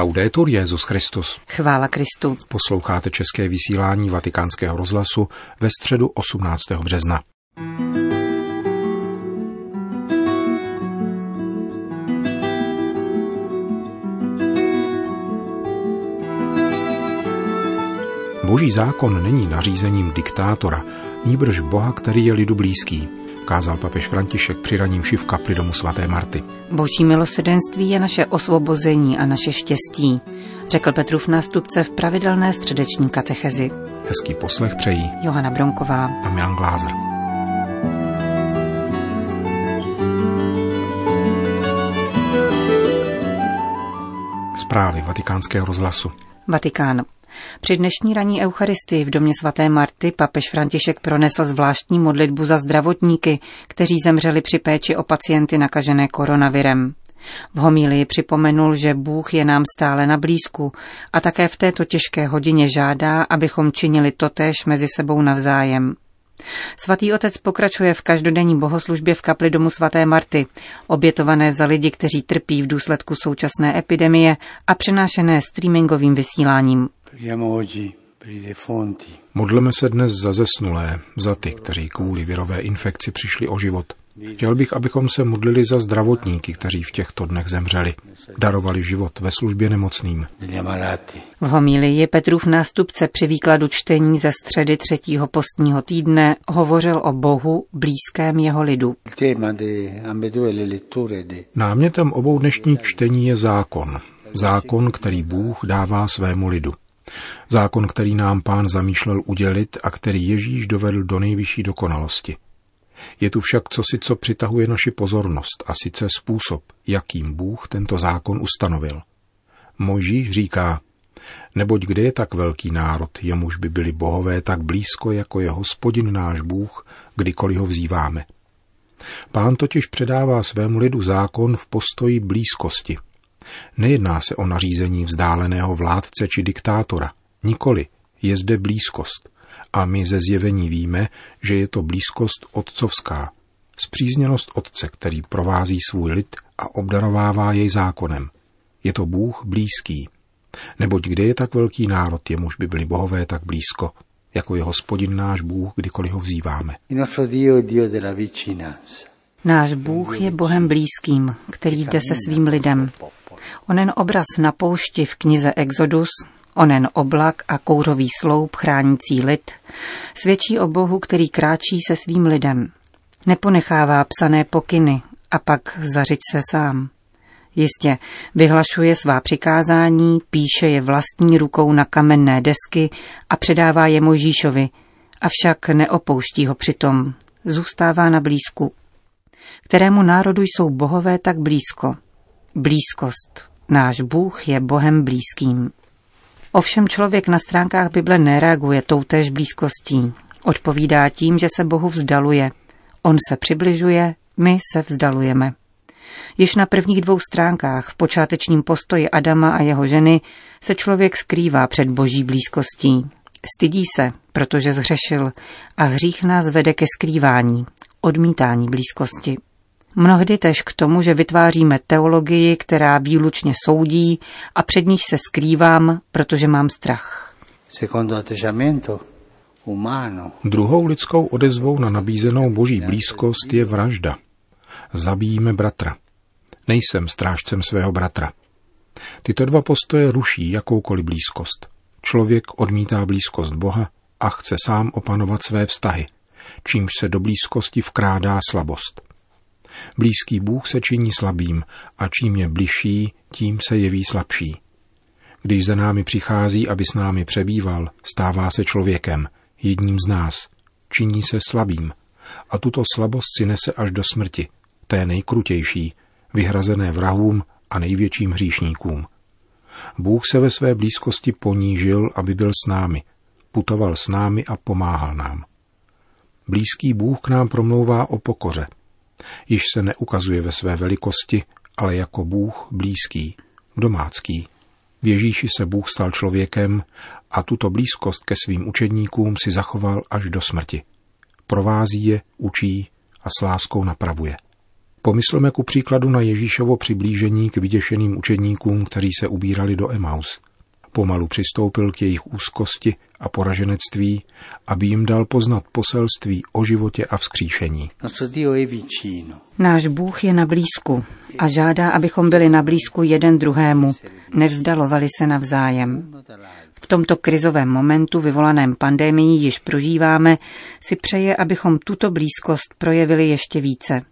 Laudetur Jezus Christus. Chvála Kristu. Posloucháte české vysílání Vatikánského rozhlasu ve středu 18. března. Boží zákon není nařízením diktátora, níbrž Boha, který je lidu blízký, kázal papež František při raním v kapli domu svaté Marty. Boží milosedenství je naše osvobození a naše štěstí, řekl Petrův nástupce v pravidelné středeční katechezi. Hezký poslech přejí Johana Bronková a Milan Glázer. Zprávy vatikánského rozhlasu. Vatikán. Při dnešní ranní eucharistii v domě svaté Marty papež František pronesl zvláštní modlitbu za zdravotníky, kteří zemřeli při péči o pacienty nakažené koronavirem. V homílii připomenul, že Bůh je nám stále na blízku a také v této těžké hodině žádá, abychom činili totéž mezi sebou navzájem. Svatý otec pokračuje v každodenní bohoslužbě v kapli domu svaté Marty, obětované za lidi, kteří trpí v důsledku současné epidemie a přenášené streamingovým vysíláním. Modleme se dnes za zesnulé, za ty, kteří kvůli virové infekci přišli o život. Chtěl bych, abychom se modlili za zdravotníky, kteří v těchto dnech zemřeli. Darovali život ve službě nemocným. V homílii Petrův nástupce při výkladu čtení ze středy třetího postního týdne hovořil o Bohu blízkém jeho lidu. Námětem obou dnešních čtení je zákon. Zákon, který Bůh dává svému lidu. Zákon, který nám pán zamýšlel udělit a který Ježíš dovedl do nejvyšší dokonalosti. Je tu však cosi, co přitahuje naši pozornost, a sice způsob, jakým Bůh tento zákon ustanovil. Mojžíš říká, neboť kde je tak velký národ, jemuž by byli bohové tak blízko, jako je hospodin náš Bůh, kdykoliv ho vzýváme. Pán totiž předává svému lidu zákon v postoji blízkosti – Nejedná se o nařízení vzdáleného vládce či diktátora. Nikoli, je zde blízkost. A my ze zjevení víme, že je to blízkost otcovská. Spřízněnost otce, který provází svůj lid a obdarovává jej zákonem. Je to Bůh blízký. Neboť kde je tak velký národ, jemuž by byli bohové tak blízko, jako je hospodin náš Bůh, kdykoliv ho vzýváme. Náš Bůh je Bohem blízkým, který jde se svým lidem. Onen obraz na poušti v knize Exodus, onen oblak a kouřový sloup chránící lid, svědčí o Bohu, který kráčí se svým lidem. Neponechává psané pokyny a pak zařiď se sám. Jistě, vyhlašuje svá přikázání, píše je vlastní rukou na kamenné desky a předává je Mojžíšovi, avšak neopouští ho přitom, zůstává na blízku. Kterému národu jsou bohové tak blízko – Blízkost. Náš Bůh je Bohem blízkým. Ovšem člověk na stránkách Bible nereaguje toutéž blízkostí. Odpovídá tím, že se Bohu vzdaluje. On se přibližuje, my se vzdalujeme. Již na prvních dvou stránkách v počátečním postoji Adama a jeho ženy se člověk skrývá před boží blízkostí. Stydí se, protože zhřešil a hřích nás vede ke skrývání, odmítání blízkosti. Mnohdy tež k tomu, že vytváříme teologii, která výlučně soudí a před níž se skrývám, protože mám strach. Druhou lidskou odezvou na nabízenou boží blízkost je vražda. Zabijíme bratra. Nejsem strážcem svého bratra. Tyto dva postoje ruší jakoukoliv blízkost. Člověk odmítá blízkost Boha a chce sám opanovat své vztahy, čímž se do blízkosti vkrádá slabost. Blízký Bůh se činí slabým a čím je bližší, tím se jeví slabší. Když za námi přichází, aby s námi přebýval, stává se člověkem, jedním z nás, činí se slabým a tuto slabost si nese až do smrti, té nejkrutější, vyhrazené vrahům a největším hříšníkům. Bůh se ve své blízkosti ponížil, aby byl s námi, putoval s námi a pomáhal nám. Blízký Bůh k nám promlouvá o pokoře – Již se neukazuje ve své velikosti, ale jako Bůh blízký, domácký. V Ježíši se Bůh stal člověkem a tuto blízkost ke svým učedníkům si zachoval až do smrti. Provází je, učí a s láskou napravuje. Pomysleme ku příkladu na Ježíšovo přiblížení k vyděšeným učedníkům, kteří se ubírali do Emaus. Pomalu přistoupil k jejich úzkosti a poraženectví, aby jim dal poznat poselství o životě a vzkříšení. Náš Bůh je na blízku a žádá, abychom byli na blízku jeden druhému, nevzdalovali se navzájem. V tomto krizovém momentu vyvolaném pandemií již prožíváme, si přeje, abychom tuto blízkost projevili ještě více.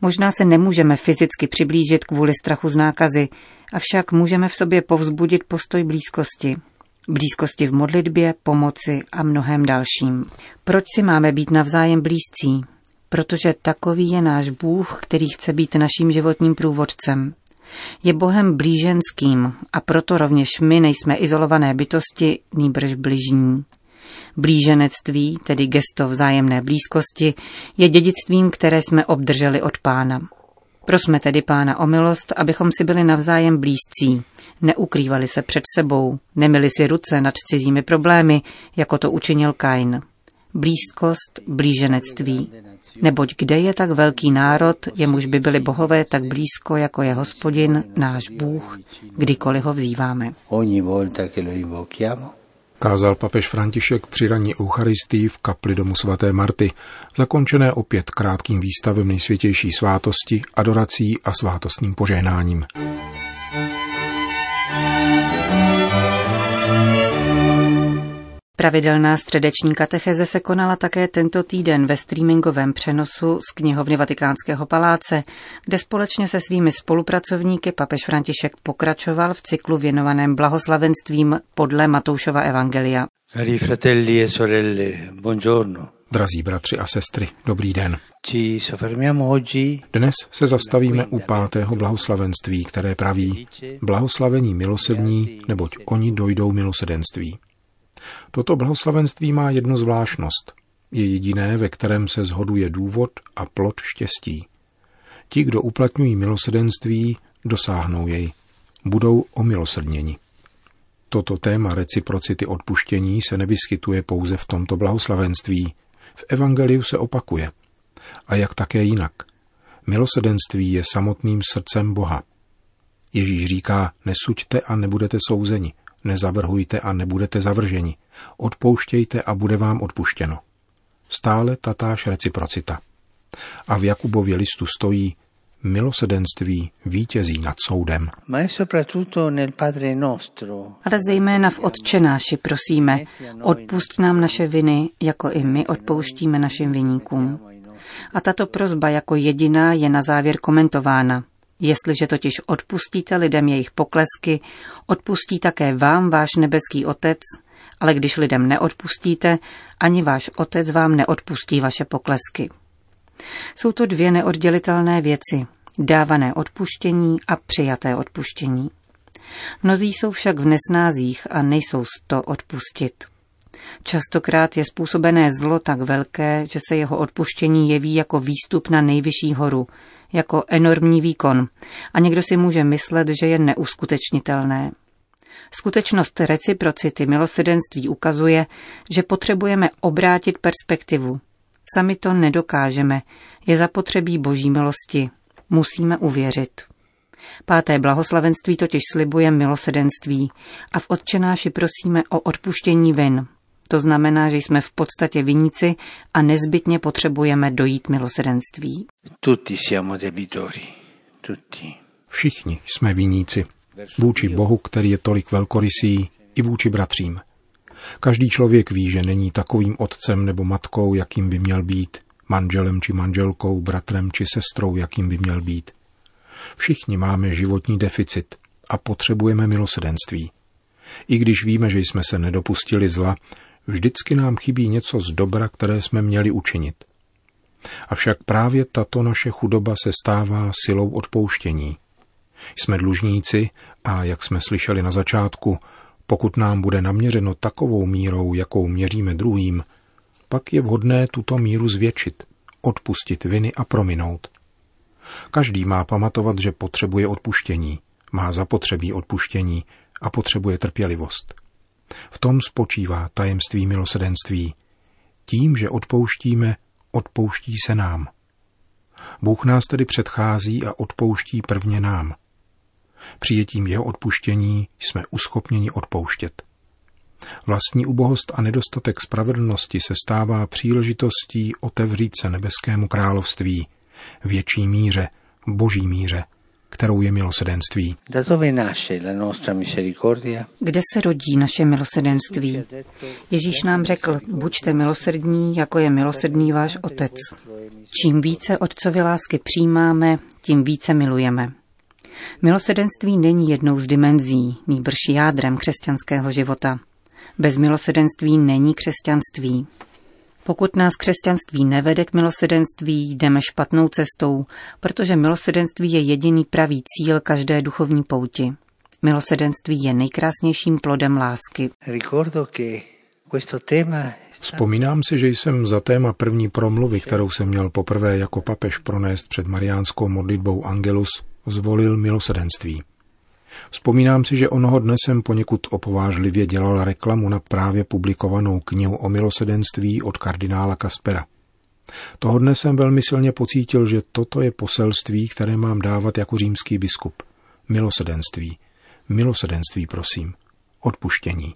Možná se nemůžeme fyzicky přiblížit kvůli strachu z nákazy, avšak můžeme v sobě povzbudit postoj blízkosti. Blízkosti v modlitbě, pomoci a mnohem dalším. Proč si máme být navzájem blízcí? Protože takový je náš Bůh, který chce být naším životním průvodcem. Je Bohem blíženským a proto rovněž my nejsme izolované bytosti, nýbrž bližní. Blíženectví, tedy gesto vzájemné blízkosti, je dědictvím, které jsme obdrželi od pána. Prosme tedy pána o milost, abychom si byli navzájem blízcí, neukrývali se před sebou, nemili si ruce nad cizími problémy, jako to učinil Kain. Blízkost, blíženectví. Neboť kde je tak velký národ, jemuž by byli bohové tak blízko, jako je hospodin, náš Bůh, kdykoliv ho vzýváme kázal papež František při raní Eucharistii v kapli domu svaté Marty, zakončené opět krátkým výstavem nejsvětější svátosti, adorací a svátostním požehnáním. Pravidelná středeční katecheze se konala také tento týden ve streamingovém přenosu z knihovny Vatikánského paláce, kde společně se svými spolupracovníky papež František pokračoval v cyklu věnovaném blahoslavenstvím podle Matoušova Evangelia. Cari fratelli e sorelle, buongiorno. Drazí bratři a sestry, dobrý den. Dnes se zastavíme u pátého blahoslavenství, které praví blahoslavení milosrdní, neboť oni dojdou milosedenství. Toto blahoslavenství má jednu zvláštnost. Je jediné, ve kterém se zhoduje důvod a plot štěstí. Ti, kdo uplatňují milosedenství, dosáhnou jej. Budou omilosrdněni. Toto téma reciprocity odpuštění se nevyskytuje pouze v tomto blahoslavenství. V evangeliu se opakuje. A jak také jinak. Milosedenství je samotným srdcem Boha. Ježíš říká, nesuďte a nebudete souzeni nezavrhujte a nebudete zavrženi, odpouštějte a bude vám odpuštěno. Stále tatáž reciprocita. A v Jakubově listu stojí milosedenství vítězí nad soudem. Ale zejména v Otčenáši prosíme, odpust nám naše viny, jako i my odpouštíme našim viníkům. A tato prozba jako jediná je na závěr komentována. Jestliže totiž odpustíte lidem jejich poklesky, odpustí také vám váš nebeský Otec, ale když lidem neodpustíte, ani váš Otec vám neodpustí vaše poklesky. Jsou to dvě neoddělitelné věci, dávané odpuštění a přijaté odpuštění. Mnozí jsou však v nesnázích a nejsou z to odpustit. Častokrát je způsobené zlo tak velké, že se jeho odpuštění jeví jako výstup na nejvyšší horu, jako enormní výkon a někdo si může myslet, že je neuskutečnitelné. Skutečnost reciprocity milosedenství ukazuje, že potřebujeme obrátit perspektivu. Sami to nedokážeme, je zapotřebí boží milosti. Musíme uvěřit. Páté blahoslavenství totiž slibuje milosedenství a v odčenáši prosíme o odpuštění vin. To znamená, že jsme v podstatě viníci a nezbytně potřebujeme dojít milosedenství. Všichni jsme viníci. Vůči Bohu, který je tolik velkorysý, i vůči bratřím. Každý člověk ví, že není takovým otcem nebo matkou, jakým by měl být, manželem či manželkou, bratrem či sestrou, jakým by měl být. Všichni máme životní deficit a potřebujeme milosedenství. I když víme, že jsme se nedopustili zla, vždycky nám chybí něco z dobra, které jsme měli učinit. Avšak právě tato naše chudoba se stává silou odpouštění. Jsme dlužníci a, jak jsme slyšeli na začátku, pokud nám bude naměřeno takovou mírou, jakou měříme druhým, pak je vhodné tuto míru zvětšit, odpustit viny a prominout. Každý má pamatovat, že potřebuje odpuštění, má zapotřebí odpuštění a potřebuje trpělivost. V tom spočívá tajemství milosedenství. Tím, že odpouštíme, odpouští se nám. Bůh nás tedy předchází a odpouští prvně nám. Přijetím jeho odpuštění jsme uschopněni odpouštět. Vlastní ubohost a nedostatek spravedlnosti se stává příležitostí otevřít se nebeskému království, větší míře, boží míře, kterou je milosedenství. Kde se rodí naše milosedenství? Ježíš nám řekl, buďte milosrdní, jako je milosrdný váš otec. Čím více otcovy lásky přijímáme, tím více milujeme. Milosedenství není jednou z dimenzí, nýbrž jádrem křesťanského života. Bez milosedenství není křesťanství. Pokud nás křesťanství nevede k milosedenství, jdeme špatnou cestou, protože milosedenství je jediný pravý cíl každé duchovní pouti. Milosedenství je nejkrásnějším plodem lásky. Vzpomínám si, že jsem za téma první promluvy, kterou jsem měl poprvé jako papež pronést před mariánskou modlitbou Angelus, zvolil milosedenství. Vzpomínám si, že onoho dne jsem poněkud opovážlivě dělal reklamu na právě publikovanou knihu o milosedenství od kardinála Kaspera. Toho dne jsem velmi silně pocítil, že toto je poselství, které mám dávat jako římský biskup. Milosedenství. Milosedenství, prosím. Odpuštění.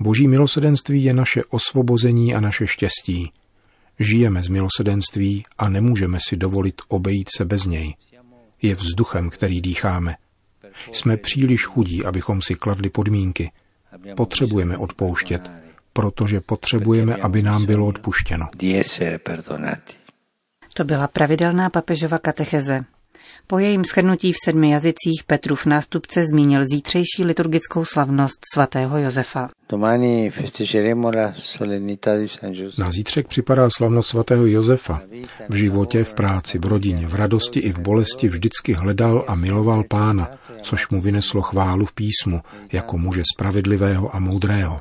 Boží milosedenství je naše osvobození a naše štěstí. Žijeme z milosedenství a nemůžeme si dovolit obejít se bez něj. Je vzduchem, který dýcháme. Jsme příliš chudí, abychom si kladli podmínky. Potřebujeme odpouštět, protože potřebujeme, aby nám bylo odpuštěno. To byla pravidelná papežova katecheze. Po jejím shrnutí v sedmi jazycích Petrův nástupce zmínil zítřejší liturgickou slavnost svatého Josefa. Na zítřek připadá slavnost svatého Josefa. V životě, v práci, v rodině, v radosti i v bolesti vždycky hledal a miloval pána, což mu vyneslo chválu v písmu, jako muže spravedlivého a moudrého.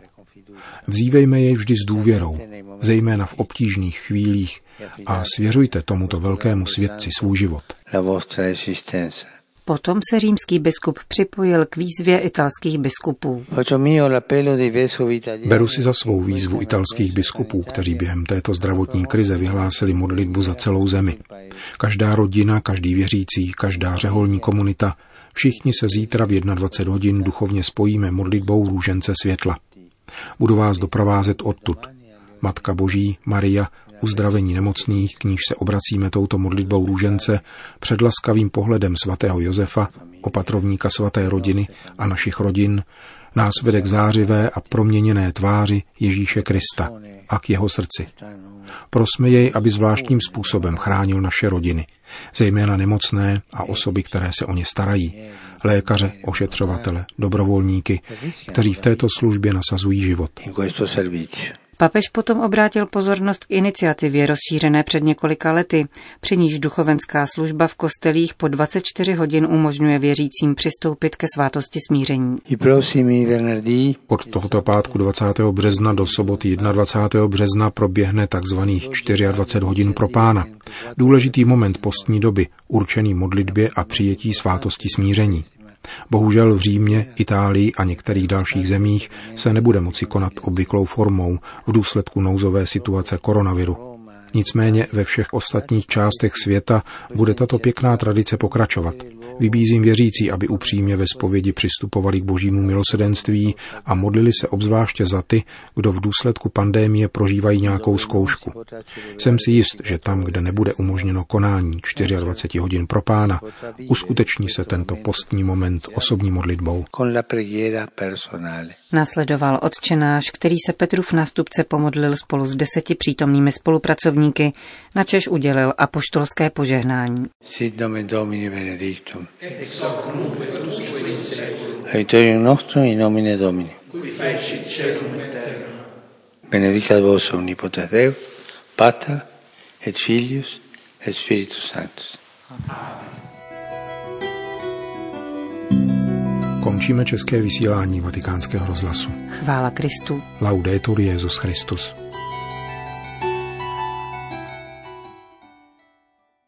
Vzívejme jej vždy s důvěrou, zejména v obtížných chvílích, a svěřujte tomuto velkému svědci svůj život. Potom se římský biskup připojil k výzvě italských biskupů. Beru si za svou výzvu italských biskupů, kteří během této zdravotní krize vyhlásili modlitbu za celou zemi. Každá rodina, každý věřící, každá řeholní komunita, všichni se zítra v 21 hodin duchovně spojíme modlitbou růžence světla. Budu vás doprovázet odtud. Matka Boží, Maria, uzdravení nemocných, k níž se obracíme touto modlitbou růžence, před laskavým pohledem svatého Josefa, opatrovníka svaté rodiny a našich rodin, nás vede k zářivé a proměněné tváři Ježíše Krista a k jeho srdci. Prosme jej, aby zvláštním způsobem chránil naše rodiny, zejména nemocné a osoby, které se o ně starají, lékaře, ošetřovatele, dobrovolníky, kteří v této službě nasazují život. Papež potom obrátil pozornost k iniciativě rozšířené před několika lety, při níž duchovenská služba v kostelích po 24 hodin umožňuje věřícím přistoupit ke svátosti smíření. Od tohoto pátku 20. března do soboty 21. března proběhne tzv. 24 hodin pro pána. Důležitý moment postní doby, určený modlitbě a přijetí svátosti smíření. Bohužel v Římě, Itálii a některých dalších zemích se nebude moci konat obvyklou formou v důsledku nouzové situace koronaviru. Nicméně ve všech ostatních částech světa bude tato pěkná tradice pokračovat. Vybízím věřící, aby upřímně ve spovědi přistupovali k božímu milosedenství a modlili se obzvláště za ty, kdo v důsledku pandémie prožívají nějakou zkoušku. Jsem si jist, že tam, kde nebude umožněno konání 24 hodin pro pána, uskuteční se tento postní moment osobní modlitbou. Nasledoval odčenáš, který se Petrův nástupce pomodlil spolu s deseti přítomnými spolupracovníky, načež udělil apoštolské požehnání. Sit nomen Domini benedictum. Ex hoc nunc et usque in seculum. Aiuterium nostrum in nomine Domini. Qui fecit celum et terra. Benedicat vos omnipotens Deus, Pater et Filius et Spiritus Sanctus. Amen. Končíme české vysílání vatikánského rozhlasu. Chvála Kristu. Laudetur Jezus Christus.